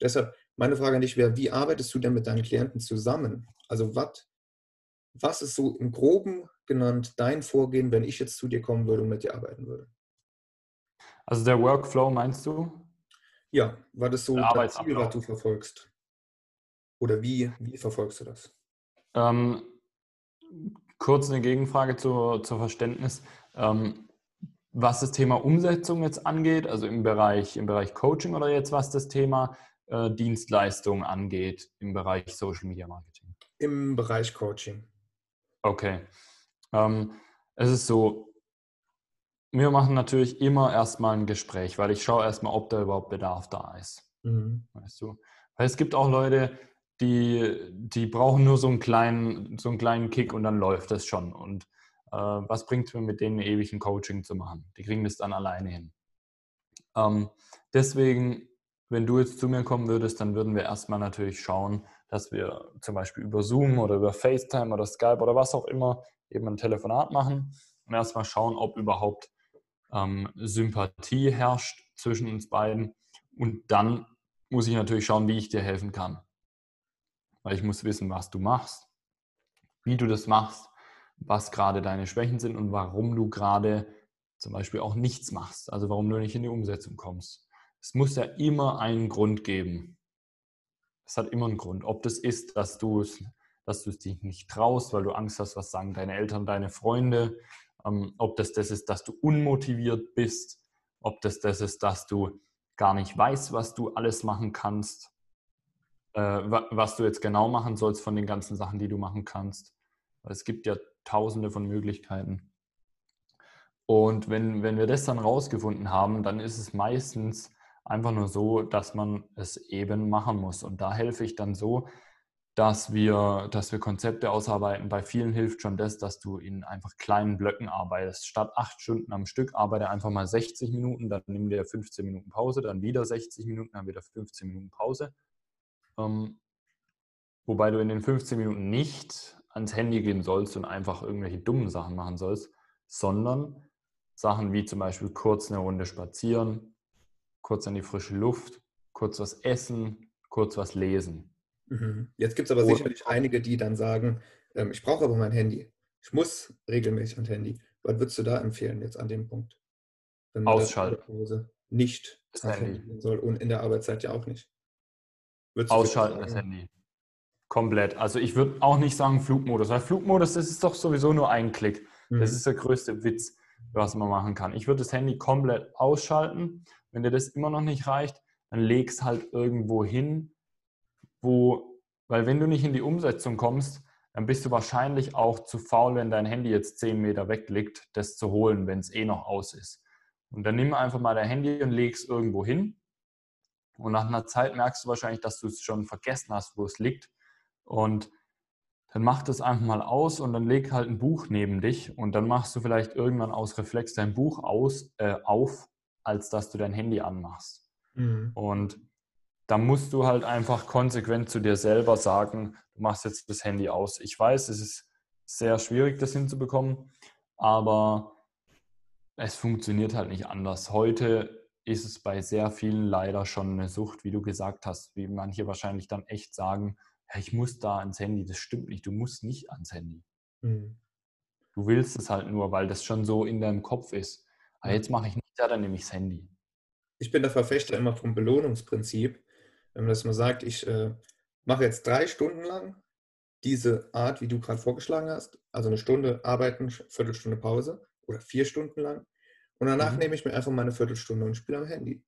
Deshalb, meine Frage an dich wäre, wie arbeitest du denn mit deinen Klienten zusammen? Also was, was ist so im Groben genannt dein Vorgehen, wenn ich jetzt zu dir kommen würde und mit dir arbeiten würde? Also der Workflow meinst du? Ja, war das so das Ziel, was du verfolgst? Oder wie, wie verfolgst du das? Ähm, kurz eine Gegenfrage zu, zur Verständnis. Ähm, was das Thema Umsetzung jetzt angeht, also im Bereich, im Bereich Coaching oder jetzt was das Thema äh, Dienstleistung angeht, im Bereich Social Media Marketing? Im Bereich Coaching. Okay. Ähm, es ist so, wir machen natürlich immer erstmal ein Gespräch, weil ich schaue erstmal, ob da überhaupt Bedarf da ist. Mhm. Weißt du? Weil es gibt auch Leute, die, die brauchen nur so einen, kleinen, so einen kleinen Kick und dann läuft das schon. Und äh, was bringt es mir mit denen ewig ein Coaching zu machen? Die kriegen das dann alleine hin. Ähm, deswegen, wenn du jetzt zu mir kommen würdest, dann würden wir erstmal natürlich schauen, dass wir zum Beispiel über Zoom oder über FaceTime oder Skype oder was auch immer eben ein Telefonat machen und erstmal schauen, ob überhaupt ähm, Sympathie herrscht zwischen uns beiden. Und dann muss ich natürlich schauen, wie ich dir helfen kann. Weil ich muss wissen, was du machst, wie du das machst, was gerade deine Schwächen sind und warum du gerade zum Beispiel auch nichts machst. Also warum du nicht in die Umsetzung kommst. Es muss ja immer einen Grund geben. Es hat immer einen Grund. Ob das ist, dass du es, dass du es dich nicht traust, weil du Angst hast, was sagen deine Eltern, deine Freunde. Ähm, ob das das ist, dass du unmotiviert bist. Ob das das ist, dass du gar nicht weißt, was du alles machen kannst. Äh, was du jetzt genau machen sollst von den ganzen Sachen, die du machen kannst. Es gibt ja tausende von Möglichkeiten. Und wenn, wenn wir das dann rausgefunden haben, dann ist es meistens einfach nur so, dass man es eben machen muss. Und da helfe ich dann so, dass wir, dass wir Konzepte ausarbeiten. Bei vielen hilft schon das, dass du in einfach kleinen Blöcken arbeitest. Statt acht Stunden am Stück arbeite einfach mal 60 Minuten, dann nimm dir 15 Minuten Pause, dann wieder 60 Minuten, dann wieder 15 Minuten Pause. Ähm, wobei du in den 15 Minuten nicht ans Handy gehen sollst und einfach irgendwelche dummen Sachen machen sollst, sondern Sachen wie zum Beispiel kurz eine Runde spazieren, kurz an die frische Luft, kurz was essen, kurz was lesen. Mhm. Jetzt gibt es aber sicherlich einige, die dann sagen, ähm, ich brauche aber mein Handy. Ich muss regelmäßig mein Handy. Was würdest du da empfehlen jetzt an dem Punkt? Ausschalten. nicht das Handy. soll und in der Arbeitszeit ja auch nicht. Würdest Ausschalten das Handy. Komplett. Also ich würde auch nicht sagen Flugmodus, weil Flugmodus, das ist doch sowieso nur ein Klick. Mhm. Das ist der größte Witz, was man machen kann. Ich würde das Handy komplett ausschalten. Wenn dir das immer noch nicht reicht, dann leg es halt irgendwo hin, wo, weil wenn du nicht in die Umsetzung kommst, dann bist du wahrscheinlich auch zu faul, wenn dein Handy jetzt 10 Meter weg liegt, das zu holen, wenn es eh noch aus ist. Und dann nimm einfach mal dein Handy und leg es irgendwo hin. Und nach einer Zeit merkst du wahrscheinlich, dass du es schon vergessen hast, wo es liegt. Und dann mach das einfach mal aus und dann leg halt ein Buch neben dich und dann machst du vielleicht irgendwann aus Reflex dein Buch aus, äh, auf, als dass du dein Handy anmachst. Mhm. Und da musst du halt einfach konsequent zu dir selber sagen, du machst jetzt das Handy aus. Ich weiß, es ist sehr schwierig, das hinzubekommen, aber es funktioniert halt nicht anders. Heute ist es bei sehr vielen leider schon eine Sucht, wie du gesagt hast, wie manche wahrscheinlich dann echt sagen, ich muss da ans Handy. Das stimmt nicht. Du musst nicht ans Handy. Mhm. Du willst es halt nur, weil das schon so in deinem Kopf ist. Aber jetzt mache ich nicht da, dann nehme ich das Handy. Ich bin der Verfechter immer vom Belohnungsprinzip. Wenn man das mal sagt, ich äh, mache jetzt drei Stunden lang diese Art, wie du gerade vorgeschlagen hast, also eine Stunde arbeiten, Viertelstunde Pause oder vier Stunden lang. Und danach mhm. nehme ich mir einfach meine Viertelstunde und spiele am Handy.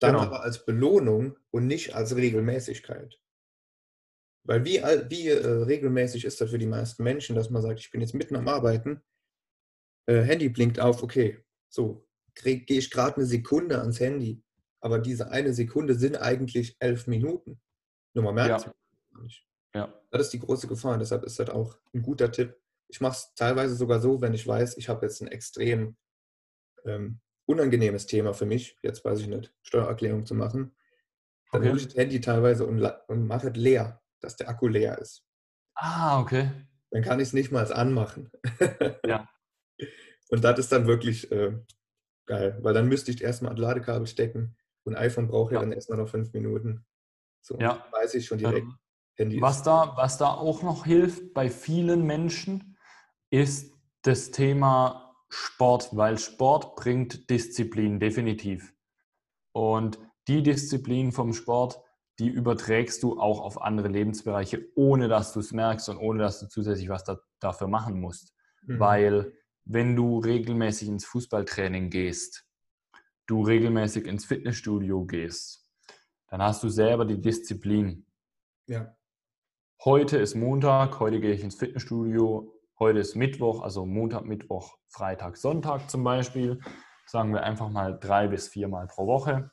Dann genau. aber als Belohnung und nicht als Regelmäßigkeit. Weil wie, wie äh, regelmäßig ist das für die meisten Menschen, dass man sagt, ich bin jetzt mitten am Arbeiten, äh, Handy blinkt auf, okay, so, gehe ich gerade eine Sekunde ans Handy, aber diese eine Sekunde sind eigentlich elf Minuten. Nur man merkt ja. es nicht. Ja. Das ist die große Gefahr, deshalb ist das auch ein guter Tipp. Ich mache es teilweise sogar so, wenn ich weiß, ich habe jetzt ein extrem ähm, unangenehmes Thema für mich, jetzt weiß ich nicht, Steuererklärung zu machen, dann okay. hole ich das Handy teilweise und, und mache es leer dass der Akku leer ist. Ah, okay. Dann kann ich es nicht mal anmachen. ja. Und das ist dann wirklich äh, geil, weil dann müsste ich erstmal ein Ladekabel stecken, Und iPhone braucht ja, ja dann erstmal noch fünf Minuten. So ja. weiß ich schon direkt. Ähm, Handy was, da, was da auch noch hilft bei vielen Menschen, ist das Thema Sport, weil Sport bringt Disziplin definitiv. Und die Disziplin vom Sport, die überträgst du auch auf andere Lebensbereiche, ohne dass du es merkst und ohne dass du zusätzlich was da, dafür machen musst. Mhm. Weil wenn du regelmäßig ins Fußballtraining gehst, du regelmäßig ins Fitnessstudio gehst, dann hast du selber die Disziplin. Ja. Heute ist Montag, heute gehe ich ins Fitnessstudio, heute ist Mittwoch, also Montag, Mittwoch, Freitag, Sonntag zum Beispiel. Sagen wir einfach mal drei bis viermal pro Woche.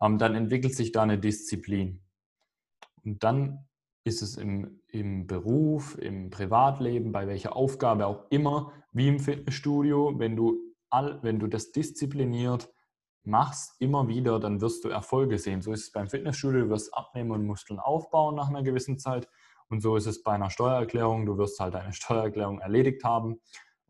Ähm, dann entwickelt sich da eine Disziplin. Und dann ist es im, im Beruf, im Privatleben, bei welcher Aufgabe auch immer, wie im Fitnessstudio, wenn du, all, wenn du das diszipliniert machst, immer wieder, dann wirst du Erfolge sehen. So ist es beim Fitnessstudio, du wirst abnehmen und Muskeln aufbauen nach einer gewissen Zeit. Und so ist es bei einer Steuererklärung, du wirst halt deine Steuererklärung erledigt haben.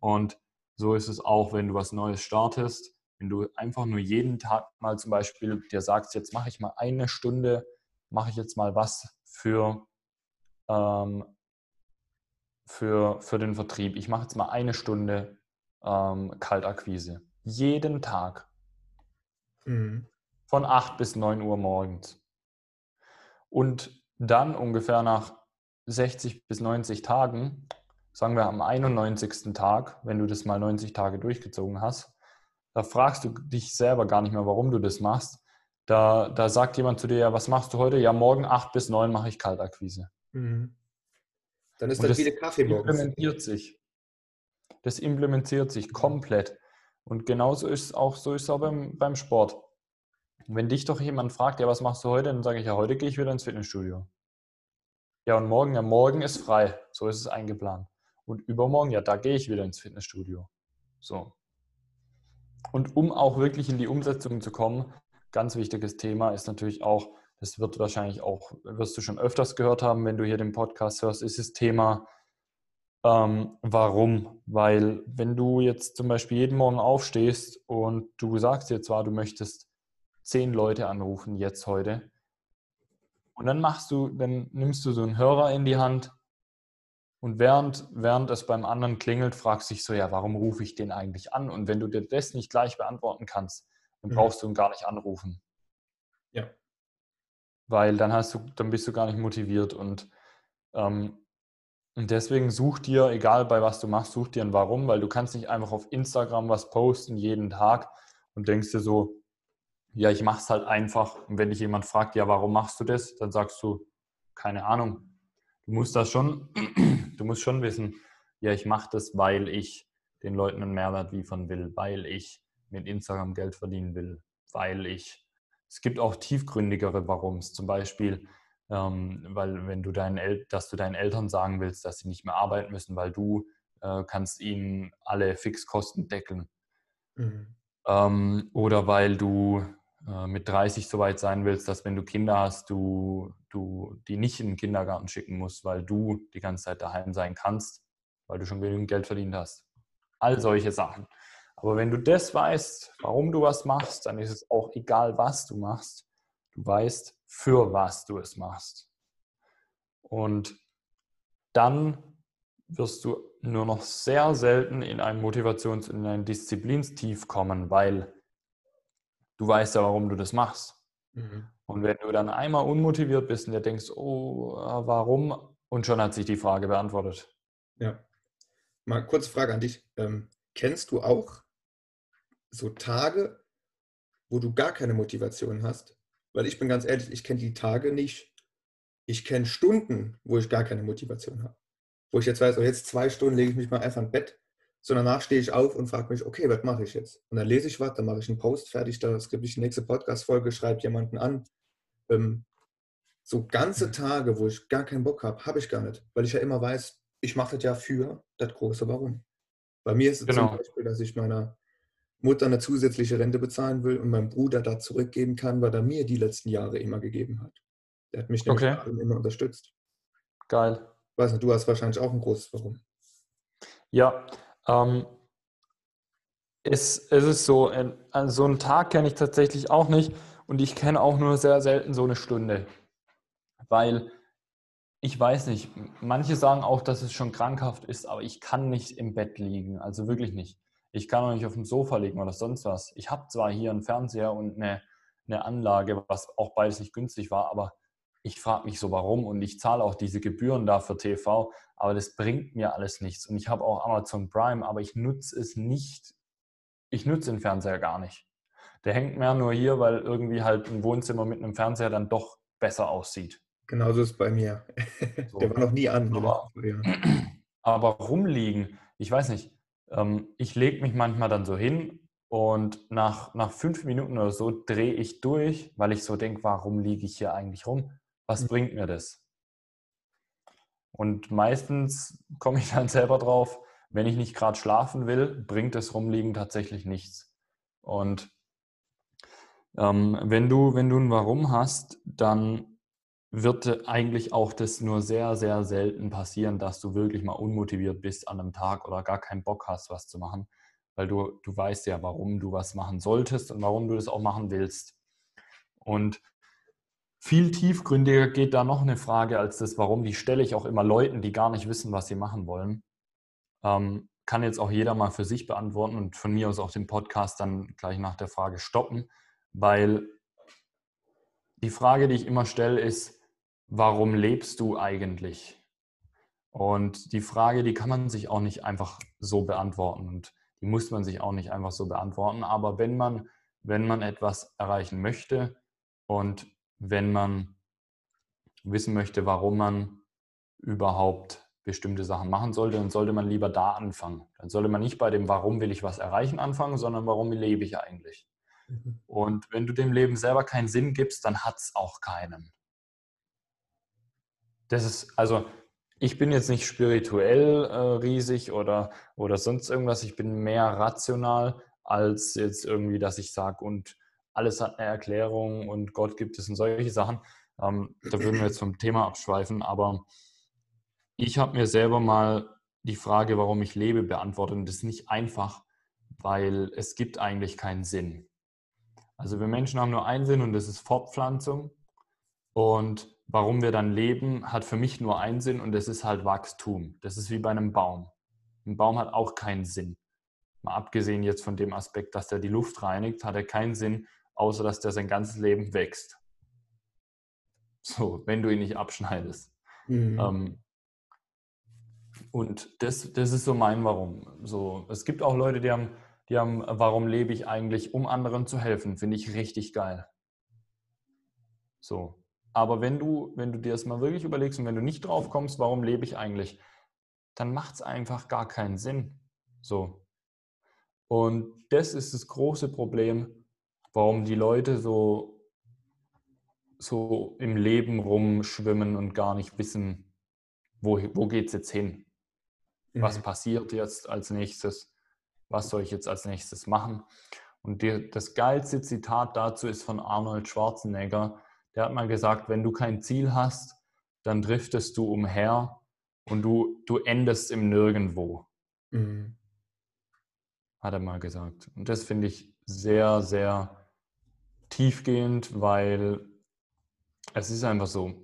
Und so ist es auch, wenn du was Neues startest. Wenn du einfach nur jeden Tag mal zum Beispiel dir sagst, jetzt mache ich mal eine Stunde, mache ich jetzt mal was für, ähm, für, für den Vertrieb. Ich mache jetzt mal eine Stunde ähm, Kaltakquise. Jeden Tag. Mhm. Von 8 bis 9 Uhr morgens. Und dann ungefähr nach 60 bis 90 Tagen, sagen wir am 91. Tag, wenn du das mal 90 Tage durchgezogen hast, da fragst du dich selber gar nicht mehr, warum du das machst. Da, da sagt jemand zu dir, ja, was machst du heute? Ja, morgen 8 bis 9 mache ich Kaltakquise. Mhm. Dann ist Und das wie Kaffee morgens. implementiert sich. Das implementiert sich komplett. Und genauso ist es auch, so ist es auch beim, beim Sport. Wenn dich doch jemand fragt, ja, was machst du heute? Dann sage ich, ja, heute gehe ich wieder ins Fitnessstudio. Ja, und morgen, ja, morgen ist frei. So ist es eingeplant. Und übermorgen, ja, da gehe ich wieder ins Fitnessstudio. So. Und um auch wirklich in die Umsetzung zu kommen, ganz wichtiges Thema ist natürlich auch, das wird wahrscheinlich auch, wirst du schon öfters gehört haben, wenn du hier den Podcast hörst, ist das Thema, ähm, warum? Weil wenn du jetzt zum Beispiel jeden Morgen aufstehst und du sagst dir zwar, du möchtest zehn Leute anrufen jetzt heute, und dann machst du, dann nimmst du so einen Hörer in die Hand und während, während es beim anderen klingelt, fragst du dich so, ja, warum rufe ich den eigentlich an? Und wenn du dir das nicht gleich beantworten kannst, dann mhm. brauchst du ihn gar nicht anrufen. Ja. Weil dann hast du, dann bist du gar nicht motiviert und, ähm, und deswegen such dir, egal bei was du machst, such dir ein Warum, weil du kannst nicht einfach auf Instagram was posten jeden Tag und denkst dir so, ja, ich mache es halt einfach. Und wenn dich jemand fragt, ja, warum machst du das, dann sagst du, keine Ahnung. Du musst das schon, du musst schon wissen, ja, ich mache das, weil ich den Leuten einen Mehrwert liefern will, weil ich mit Instagram Geld verdienen will, weil ich. Es gibt auch tiefgründigere Warums, zum Beispiel, ähm, weil wenn du deinen El dass du deinen Eltern sagen willst, dass sie nicht mehr arbeiten müssen, weil du äh, kannst ihnen alle Fixkosten deckeln. Mhm. Ähm, oder weil du äh, mit 30 so weit sein willst, dass wenn du Kinder hast, du, du die nicht in den Kindergarten schicken musst, weil du die ganze Zeit daheim sein kannst, weil du schon genügend Geld verdient hast. All solche Sachen. Aber wenn du das weißt, warum du was machst, dann ist es auch egal, was du machst. Du weißt, für was du es machst. Und dann wirst du nur noch sehr selten in ein Motivations- und in ein Disziplinstief kommen, weil du weißt ja, warum du das machst. Mhm. Und wenn du dann einmal unmotiviert bist und dir denkst, oh, warum? Und schon hat sich die Frage beantwortet. Ja. Mal kurze Frage an dich. Ähm, kennst du auch so Tage, wo du gar keine Motivation hast? Weil ich bin ganz ehrlich, ich kenne die Tage nicht. Ich kenne Stunden, wo ich gar keine Motivation habe. Wo ich jetzt weiß, oh, jetzt zwei Stunden lege ich mich mal einfach ins Bett so danach stehe ich auf und frage mich, okay, was mache ich jetzt? Und dann lese ich was, dann mache ich einen Post fertig, da skripte ich die nächste Podcast-Folge, schreibe jemanden an. Ähm, so ganze mhm. Tage, wo ich gar keinen Bock habe, habe ich gar nicht, weil ich ja immer weiß, ich mache das ja für das große Warum. Bei mir ist es genau. zum Beispiel, dass ich meiner Mutter eine zusätzliche Rente bezahlen will und meinem Bruder da zurückgeben kann, weil er mir die letzten Jahre immer gegeben hat. Der hat mich nämlich okay. immer unterstützt. Geil. Weiß nicht, du hast wahrscheinlich auch ein großes Warum. Ja, ähm, Es, es ist so, also so einen Tag kenne ich tatsächlich auch nicht und ich kenne auch nur sehr selten so eine Stunde. Weil ich weiß nicht, manche sagen auch, dass es schon krankhaft ist, aber ich kann nicht im Bett liegen, also wirklich nicht. Ich kann auch nicht auf dem Sofa liegen oder sonst was. Ich habe zwar hier einen Fernseher und eine, eine Anlage, was auch beides nicht günstig war, aber ich frage mich so, warum und ich zahle auch diese Gebühren da für TV, aber das bringt mir alles nichts. Und ich habe auch Amazon Prime, aber ich nutze es nicht. Ich nutze den Fernseher gar nicht. Der hängt mir nur hier, weil irgendwie halt ein Wohnzimmer mit einem Fernseher dann doch besser aussieht. Genauso ist es bei mir. So. Der war noch nie an. Aber, aber rumliegen, ich weiß nicht. Ähm, ich lege mich manchmal dann so hin und nach, nach fünf Minuten oder so drehe ich durch, weil ich so denke, warum liege ich hier eigentlich rum? Was mhm. bringt mir das? Und meistens komme ich dann selber drauf, wenn ich nicht gerade schlafen will, bringt das Rumliegen tatsächlich nichts. Und ähm, wenn, du, wenn du ein Warum hast, dann wird eigentlich auch das nur sehr, sehr selten passieren, dass du wirklich mal unmotiviert bist an einem Tag oder gar keinen Bock hast, was zu machen, weil du, du weißt ja, warum du was machen solltest und warum du das auch machen willst. Und viel tiefgründiger geht da noch eine Frage als das Warum. Die stelle ich auch immer Leuten, die gar nicht wissen, was sie machen wollen. Ähm, kann jetzt auch jeder mal für sich beantworten und von mir aus auch den Podcast dann gleich nach der Frage stoppen, weil die Frage, die ich immer stelle, ist, warum lebst du eigentlich? Und die Frage, die kann man sich auch nicht einfach so beantworten und die muss man sich auch nicht einfach so beantworten. Aber wenn man, wenn man etwas erreichen möchte und wenn man wissen möchte, warum man überhaupt bestimmte Sachen machen sollte, dann sollte man lieber da anfangen. Dann sollte man nicht bei dem, warum will ich was erreichen, anfangen, sondern warum lebe ich eigentlich. Mhm. Und wenn du dem Leben selber keinen Sinn gibst, dann hat es auch keinen. Das ist, also ich bin jetzt nicht spirituell äh, riesig oder, oder sonst irgendwas, ich bin mehr rational als jetzt irgendwie, dass ich sage, und alles hat eine Erklärung und Gott gibt es und solche Sachen. Ähm, da würden wir jetzt vom Thema abschweifen, aber ich habe mir selber mal die Frage, warum ich lebe, beantwortet und das ist nicht einfach, weil es gibt eigentlich keinen Sinn. Also wir Menschen haben nur einen Sinn und das ist Fortpflanzung und warum wir dann leben, hat für mich nur einen Sinn und das ist halt Wachstum. Das ist wie bei einem Baum. Ein Baum hat auch keinen Sinn. Mal abgesehen jetzt von dem Aspekt, dass der die Luft reinigt, hat er keinen Sinn, außer dass der sein ganzes Leben wächst. So, wenn du ihn nicht abschneidest. Mhm. Ähm, und das, das ist so mein Warum. So, es gibt auch Leute, die haben, die haben, warum lebe ich eigentlich, um anderen zu helfen, finde ich richtig geil. So. Aber wenn du, wenn du dir das mal wirklich überlegst und wenn du nicht drauf kommst, warum lebe ich eigentlich, dann macht es einfach gar keinen Sinn. So. Und das ist das große Problem, warum die Leute so, so im Leben rumschwimmen und gar nicht wissen, wo, wo geht es jetzt hin? Was mhm. passiert jetzt als nächstes? Was soll ich jetzt als nächstes machen? Und die, das geilste Zitat dazu ist von Arnold Schwarzenegger. Der hat mal gesagt, wenn du kein Ziel hast, dann driftest du umher und du, du endest im Nirgendwo. Mhm. Hat er mal gesagt. Und das finde ich sehr, sehr tiefgehend, weil es ist einfach so.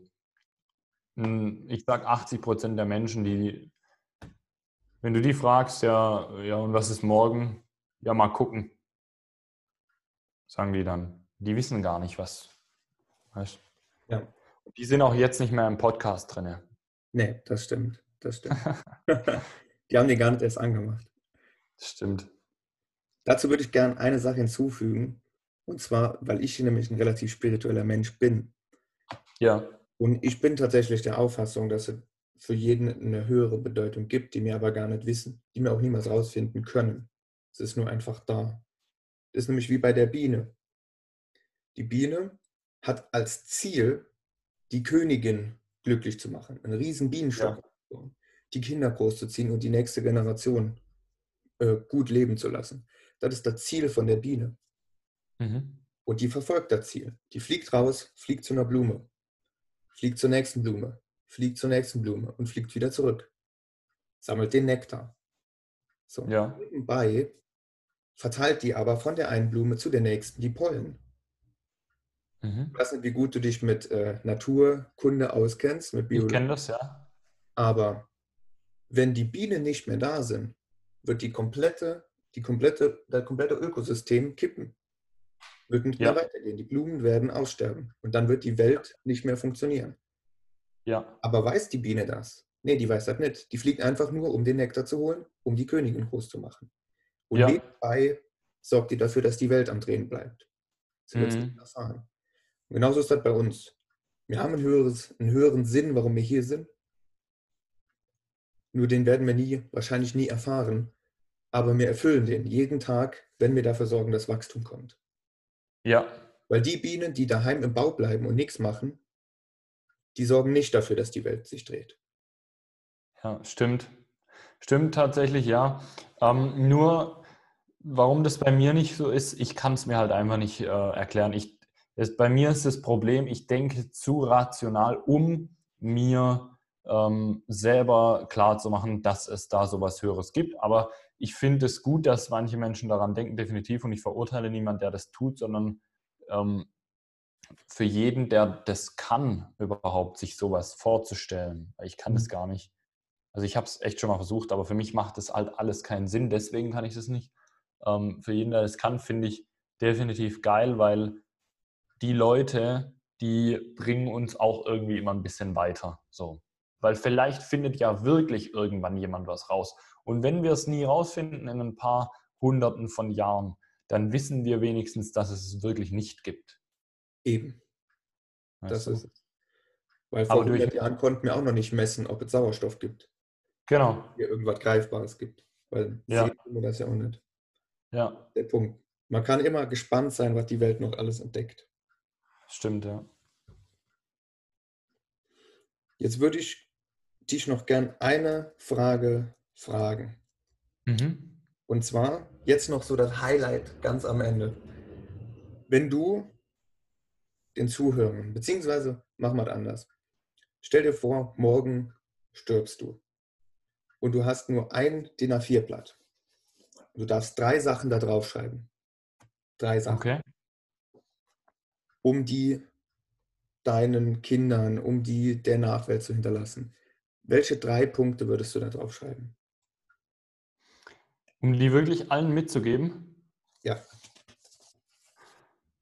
Ich sage 80 Prozent der Menschen, die, wenn du die fragst, ja, ja, und was ist morgen? Ja, mal gucken. Sagen die dann. Die wissen gar nicht, was. Weißt? Ja. Die sind auch jetzt nicht mehr im Podcast drin. Nee, das stimmt. Das stimmt. die haben die gar nicht erst angemacht. Das stimmt. Dazu würde ich gerne eine Sache hinzufügen. Und zwar, weil ich nämlich ein relativ spiritueller Mensch bin. Ja. Und ich bin tatsächlich der Auffassung, dass es für jeden eine höhere Bedeutung gibt, die wir aber gar nicht wissen, die wir auch niemals rausfinden können. Es ist nur einfach da. Das ist nämlich wie bei der Biene. Die Biene hat als Ziel, die Königin glücklich zu machen, einen riesen Bienenstock, ja. die Kinder großzuziehen und die nächste Generation äh, gut leben zu lassen. Das ist das Ziel von der Biene. Mhm. Und die verfolgt das Ziel. Die fliegt raus, fliegt zu einer Blume, fliegt zur nächsten Blume, fliegt zur nächsten Blume und fliegt wieder zurück. Sammelt den Nektar. So, ja. nebenbei verteilt die aber von der einen Blume zu der nächsten die Pollen. Mhm. Ich weiß nicht, wie gut du dich mit äh, Naturkunde auskennst, mit Biologie. Ich kenne das, ja. Aber wenn die Bienen nicht mehr da sind, wird die komplette, die komplette, das komplette Ökosystem kippen. Wird nicht ja. mehr weitergehen. Die Blumen werden aussterben. Und dann wird die Welt nicht mehr funktionieren. Ja. Aber weiß die Biene das? Nee, die weiß das nicht. Die fliegt einfach nur, um den Nektar zu holen, um die Königin groß zu machen. Und ja. nebenbei sorgt die dafür, dass die Welt am Drehen bleibt. Sie wird es mhm. nicht erfahren. Und genauso ist das bei uns. Wir haben ein höheres, einen höheren Sinn, warum wir hier sind. Nur den werden wir nie, wahrscheinlich nie erfahren. Aber wir erfüllen den jeden Tag, wenn wir dafür sorgen, dass Wachstum kommt. Ja. Weil die Bienen, die daheim im Bau bleiben und nichts machen, die sorgen nicht dafür, dass die Welt sich dreht. Ja, stimmt. Stimmt tatsächlich, ja. Ähm, nur, warum das bei mir nicht so ist, ich kann es mir halt einfach nicht äh, erklären. Ich, es, bei mir ist das Problem, ich denke zu rational, um mir ähm, selber klar zu machen, dass es da sowas Höheres gibt. Aber ich finde es gut, dass manche Menschen daran denken, definitiv. Und ich verurteile niemanden, der das tut, sondern ähm, für jeden, der das kann, überhaupt sich sowas vorzustellen. Ich kann das mhm. gar nicht. Also ich habe es echt schon mal versucht, aber für mich macht das halt alles keinen Sinn. Deswegen kann ich das nicht. Ähm, für jeden, der das kann, finde ich definitiv geil, weil die Leute, die bringen uns auch irgendwie immer ein bisschen weiter. So. Weil vielleicht findet ja wirklich irgendwann jemand was raus. Und wenn wir es nie rausfinden in ein paar Hunderten von Jahren, dann wissen wir wenigstens, dass es es wirklich nicht gibt. Eben. Weißt das du? ist es. Weil vor Aber 100 Jahren konnten wir auch noch nicht messen, ob es Sauerstoff gibt. Genau. Hier irgendwas Greifbares gibt. Weil ja. sehen wir das ja auch nicht. Ja. Der Punkt. Man kann immer gespannt sein, was die Welt noch alles entdeckt. Stimmt, ja. Jetzt würde ich dich noch gern eine Frage fragen. Mhm. Und zwar jetzt noch so das Highlight ganz am Ende. Wenn du den Zuhörern, beziehungsweise mach mal anders. Stell dir vor, morgen stirbst du. Und du hast nur ein DIN A4-Blatt. Du darfst drei Sachen da drauf schreiben. Drei Sachen. Okay. Um die deinen Kindern, um die der Nachwelt zu hinterlassen. Welche drei Punkte würdest du da drauf schreiben? Um die wirklich allen mitzugeben? Ja.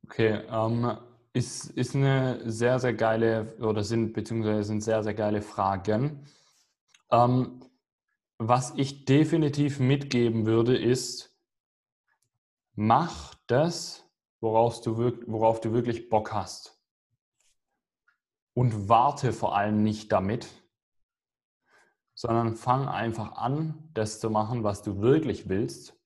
Okay, ähm, ist, ist eine sehr, sehr geile, oder sind, beziehungsweise sind sehr, sehr geile Fragen. Ähm, was ich definitiv mitgeben würde, ist, mach das, worauf du, worauf du wirklich Bock hast. Und warte vor allem nicht damit, sondern fang einfach an, das zu machen, was du wirklich willst.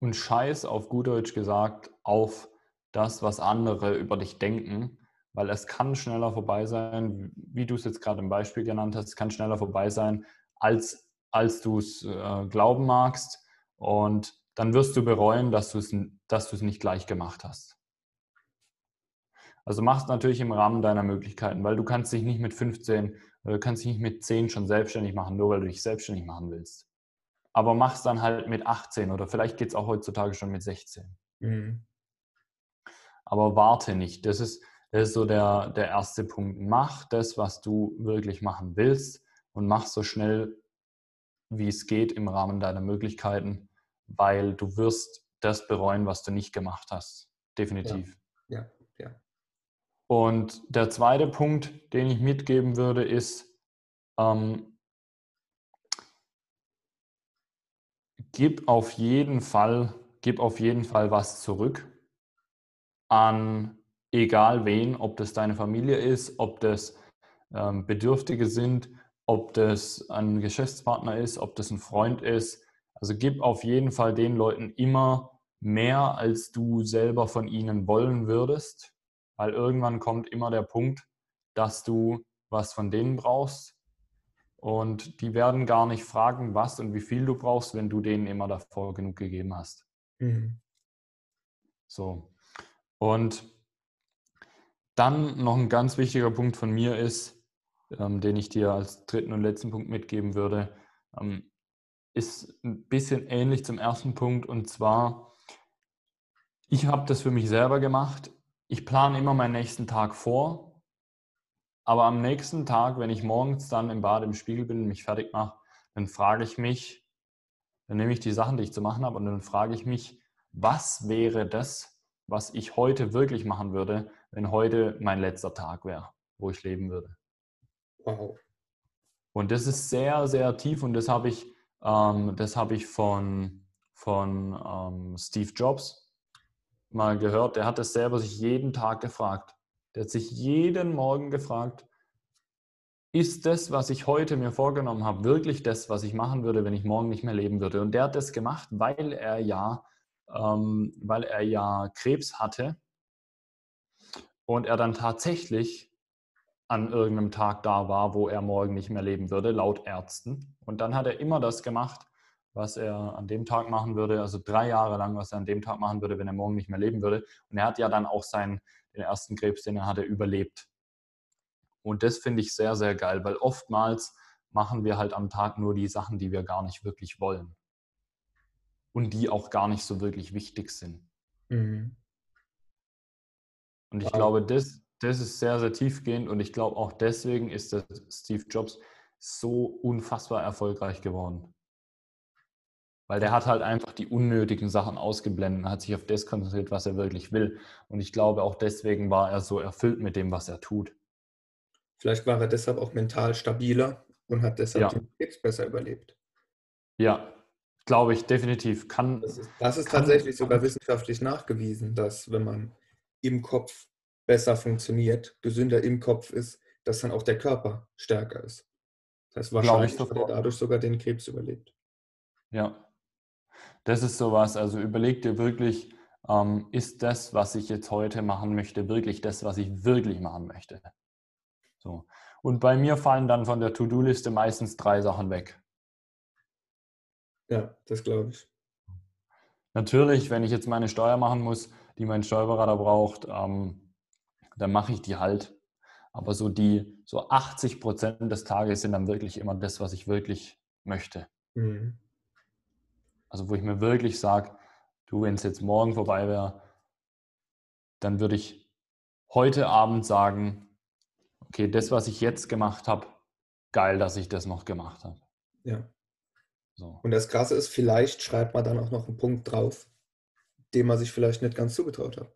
Und scheiß auf gut Deutsch gesagt auf das, was andere über dich denken, weil es kann schneller vorbei sein, wie du es jetzt gerade im Beispiel genannt hast, es kann schneller vorbei sein, als, als du es äh, glauben magst. Und dann wirst du bereuen, dass du es, dass du es nicht gleich gemacht hast. Also mach es natürlich im Rahmen deiner Möglichkeiten, weil du kannst dich nicht mit 15 Du kannst dich nicht mit 10 schon selbstständig machen, nur weil du dich selbstständig machen willst. Aber mach es dann halt mit 18 oder vielleicht geht es auch heutzutage schon mit 16. Mhm. Aber warte nicht. Das ist, das ist so der, der erste Punkt. Mach das, was du wirklich machen willst und mach so schnell, wie es geht im Rahmen deiner Möglichkeiten, weil du wirst das bereuen, was du nicht gemacht hast. Definitiv. Ja, ja. ja. Und der zweite Punkt, den ich mitgeben würde, ist, ähm, gib auf jeden Fall, gib auf jeden Fall was zurück an egal wen, ob das deine Familie ist, ob das ähm, Bedürftige sind, ob das ein Geschäftspartner ist, ob das ein Freund ist. Also gib auf jeden Fall den Leuten immer mehr, als du selber von ihnen wollen würdest weil irgendwann kommt immer der Punkt, dass du was von denen brauchst und die werden gar nicht fragen, was und wie viel du brauchst, wenn du denen immer davor genug gegeben hast. Mhm. So. Und dann noch ein ganz wichtiger Punkt von mir ist, ähm, den ich dir als dritten und letzten Punkt mitgeben würde. Ähm, ist ein bisschen ähnlich zum ersten Punkt und zwar, ich habe das für mich selber gemacht. Ich plane immer meinen nächsten Tag vor, aber am nächsten Tag, wenn ich morgens dann im Bad im Spiegel bin und mich fertig mache, dann frage ich mich, dann nehme ich die Sachen, die ich zu machen habe und dann frage ich mich, was wäre das, was ich heute wirklich machen würde, wenn heute mein letzter Tag wäre, wo ich leben würde. Wow. Und das ist sehr, sehr tief und das habe ich, ähm, das habe ich von, von ähm, Steve Jobs mal gehört. Der hat das selber sich jeden Tag gefragt. Der hat sich jeden Morgen gefragt, ist das, was ich heute mir vorgenommen habe, wirklich das, was ich machen würde, wenn ich morgen nicht mehr leben würde? Und der hat das gemacht, weil er ja, ähm, weil er ja Krebs hatte und er dann tatsächlich an irgendeinem Tag da war, wo er morgen nicht mehr leben würde, laut Ärzten. Und dann hat er immer das gemacht, was er an dem Tag machen würde, also drei Jahre lang, was er an dem Tag machen würde, wenn er morgen nicht mehr leben würde. Und er hat ja dann auch seinen, den ersten Krebs, den er hatte, überlebt. Und das finde ich sehr, sehr geil, weil oftmals machen wir halt am Tag nur die Sachen, die wir gar nicht wirklich wollen. Und die auch gar nicht so wirklich wichtig sind. Mhm. Und ich wow. glaube, das, das ist sehr, sehr tiefgehend und ich glaube auch deswegen ist Steve Jobs so unfassbar erfolgreich geworden. Weil der hat halt einfach die unnötigen Sachen ausgeblendet und hat sich auf das konzentriert, was er wirklich will. Und ich glaube, auch deswegen war er so erfüllt mit dem, was er tut. Vielleicht war er deshalb auch mental stabiler und hat deshalb ja. den Krebs besser überlebt. Ja, glaube ich, definitiv. Kann, das ist, das ist kann, tatsächlich sogar wissenschaftlich nachgewiesen, dass wenn man im Kopf besser funktioniert, gesünder im Kopf ist, dass dann auch der Körper stärker ist. Das heißt, wahrscheinlich hat er dadurch sogar den Krebs überlebt. Ja, das ist sowas. Also überleg dir wirklich, ähm, ist das, was ich jetzt heute machen möchte, wirklich das, was ich wirklich machen möchte? So. Und bei mir fallen dann von der To-Do-Liste meistens drei Sachen weg. Ja, das glaube ich. Natürlich, wenn ich jetzt meine Steuer machen muss, die mein Steuerberater braucht, ähm, dann mache ich die halt. Aber so die, so 80 Prozent des Tages sind dann wirklich immer das, was ich wirklich möchte. Mhm. Also wo ich mir wirklich sage, du, wenn es jetzt morgen vorbei wäre, dann würde ich heute Abend sagen, okay, das, was ich jetzt gemacht habe, geil, dass ich das noch gemacht habe. Ja. So. Und das Krasse ist, vielleicht schreibt man dann auch noch einen Punkt drauf, den man sich vielleicht nicht ganz zugetraut hat.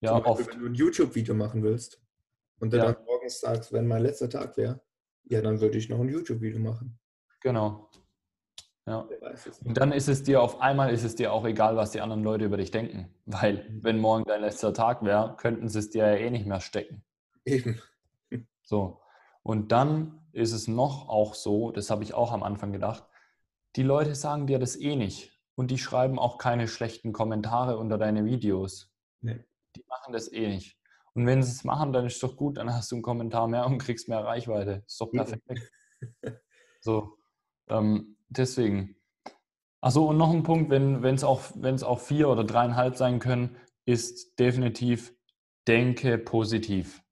Ja, Beispiel, oft. Wenn du ein YouTube-Video machen willst und dann, ja. dann morgens sagst, wenn mein letzter Tag wäre, ja, dann würde ich noch ein YouTube-Video machen. Genau. Ja. Und dann ist es dir auf einmal ist es dir auch egal, was die anderen Leute über dich denken. Weil, mhm. wenn morgen dein letzter Tag wäre, könnten sie es dir ja eh nicht mehr stecken. Eben. So. Und dann ist es noch auch so, das habe ich auch am Anfang gedacht, die Leute sagen dir das eh nicht. Und die schreiben auch keine schlechten Kommentare unter deine Videos. Nee. Die machen das eh nicht. Und wenn sie es machen, dann ist es doch gut, dann hast du einen Kommentar mehr und kriegst mehr Reichweite. Ist doch perfekt. so, ähm, deswegen. Achso, und noch ein Punkt, wenn es auch, auch vier oder dreieinhalb sein können, ist definitiv denke positiv.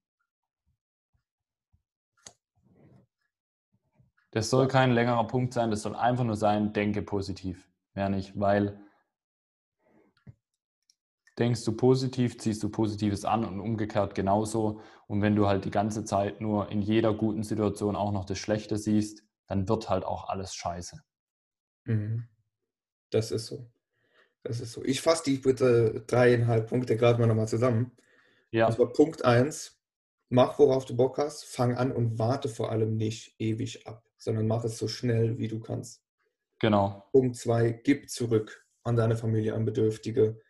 Das soll kein längerer Punkt sein, das soll einfach nur sein, denke positiv. Mehr nicht, weil denkst du positiv, ziehst du Positives an und umgekehrt genauso. Und wenn du halt die ganze Zeit nur in jeder guten Situation auch noch das Schlechte siehst, dann wird halt auch alles scheiße. Mhm. Das ist so. Das ist so. Ich fasse die bitte dreieinhalb Punkte gerade mal nochmal zusammen. Ja. Das war Punkt 1. Mach, worauf du Bock hast, fang an und warte vor allem nicht ewig ab sondern mach es so schnell, wie du kannst. Genau. Punkt zwei, gib zurück an deine Familie, an Bedürftige.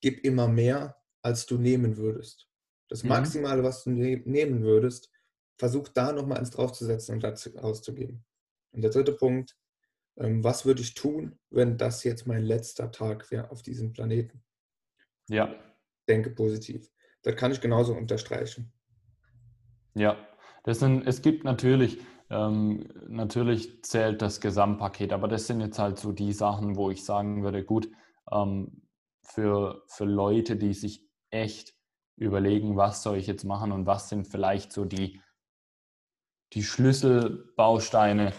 Gib immer mehr, als du nehmen würdest. Das mhm. Maximale, was du ne nehmen würdest, versuch da nochmal eins draufzusetzen und das auszugeben. Und der dritte Punkt, was würde ich tun, wenn das jetzt mein letzter Tag wäre auf diesem Planeten? Ja. Denke positiv. Das kann ich genauso unterstreichen. Ja, das sind, es gibt natürlich, ähm, natürlich zählt das Gesamtpaket, aber das sind jetzt halt so die Sachen, wo ich sagen würde, gut, ähm, für, für Leute, die sich echt überlegen, was soll ich jetzt machen und was sind vielleicht so die, die Schlüsselbausteine,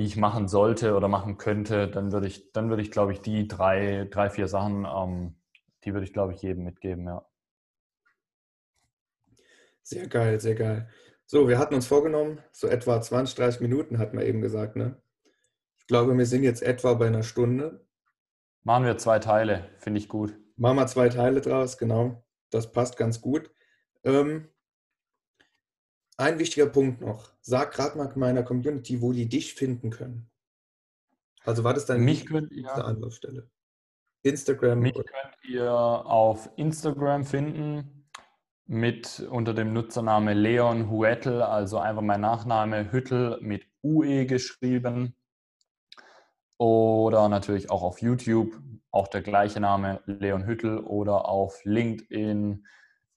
die ich machen sollte oder machen könnte, dann würde ich, dann würde ich, glaube ich, die drei, drei, vier Sachen, ähm, die würde ich, glaube ich, jedem mitgeben, ja. Sehr geil, sehr geil. So, wir hatten uns vorgenommen, so etwa 20, 30 Minuten, hat man eben gesagt, ne? Ich glaube, wir sind jetzt etwa bei einer Stunde. Machen wir zwei Teile, finde ich gut. Machen wir zwei Teile draus, genau. Das passt ganz gut. Ähm, ein wichtiger Punkt noch. Sag gerade mal meiner Community, wo die dich finden können. Also war das deine Mich könnt ihr, Anlaufstelle? Instagram? Mich oder? könnt ihr auf Instagram finden mit unter dem Nutzername Leon Huettel, also einfach mein Nachname Hüttel mit UE geschrieben. Oder natürlich auch auf YouTube, auch der gleiche Name Leon Hüttel oder auf LinkedIn,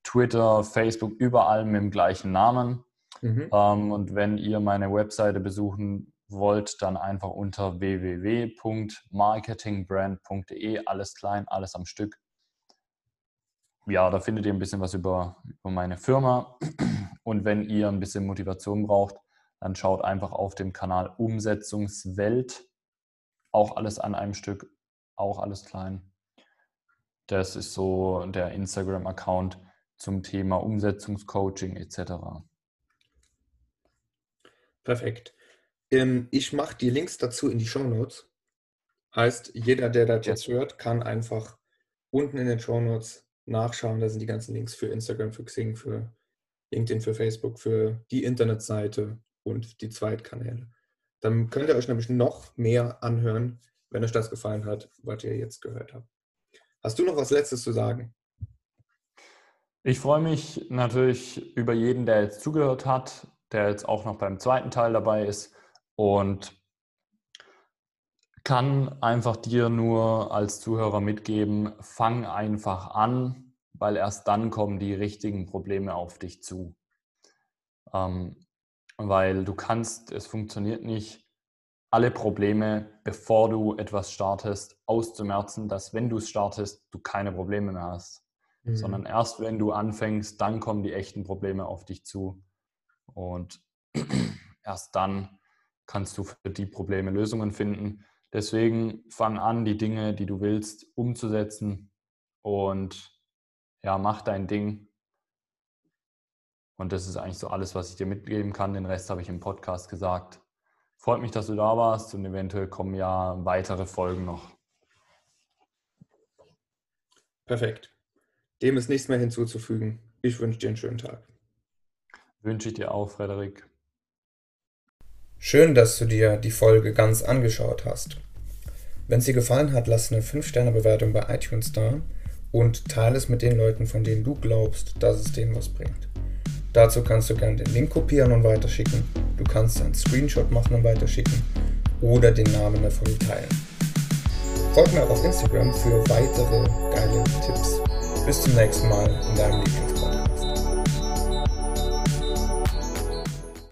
Twitter, Facebook, überall mit dem gleichen Namen. Mhm. Ähm, und wenn ihr meine Webseite besuchen wollt, dann einfach unter www.marketingbrand.de, alles klein, alles am Stück. Ja, da findet ihr ein bisschen was über, über meine Firma. Und wenn ihr ein bisschen Motivation braucht, dann schaut einfach auf dem Kanal Umsetzungswelt. Auch alles an einem Stück, auch alles klein. Das ist so der Instagram-Account zum Thema Umsetzungscoaching etc. Perfekt. Ähm, ich mache die Links dazu in die Show Notes. Heißt, jeder, der das jetzt hört, kann einfach unten in den Show Notes nachschauen. Da sind die ganzen Links für Instagram, für Xing, für LinkedIn, für Facebook, für die Internetseite und die Zweitkanäle. Dann könnt ihr euch nämlich noch mehr anhören, wenn euch das gefallen hat, was ihr jetzt gehört habt. Hast du noch was Letztes zu sagen? Ich freue mich natürlich über jeden, der jetzt zugehört hat der jetzt auch noch beim zweiten Teil dabei ist und kann einfach dir nur als Zuhörer mitgeben, fang einfach an, weil erst dann kommen die richtigen Probleme auf dich zu. Ähm, weil du kannst, es funktioniert nicht, alle Probleme, bevor du etwas startest, auszumerzen, dass wenn du es startest, du keine Probleme mehr hast. Mhm. Sondern erst wenn du anfängst, dann kommen die echten Probleme auf dich zu. Und erst dann kannst du für die Probleme Lösungen finden. Deswegen fang an, die Dinge, die du willst, umzusetzen und ja, mach dein Ding. Und das ist eigentlich so alles, was ich dir mitgeben kann. Den Rest habe ich im Podcast gesagt. Freut mich, dass du da warst und eventuell kommen ja weitere Folgen noch. Perfekt. Dem ist nichts mehr hinzuzufügen. Ich wünsche dir einen schönen Tag. Wünsche ich dir auch, Frederik. Schön, dass du dir die Folge ganz angeschaut hast. Wenn es dir gefallen hat, lass eine 5-Sterne-Bewertung bei iTunes da und teile es mit den Leuten, von denen du glaubst, dass es denen was bringt. Dazu kannst du gerne den Link kopieren und weiterschicken. Du kannst einen Screenshot machen und weiterschicken oder den Namen der Folge teilen. Folg mir auch auf Instagram für weitere geile Tipps. Bis zum nächsten Mal in deinem Lieblingspodcast.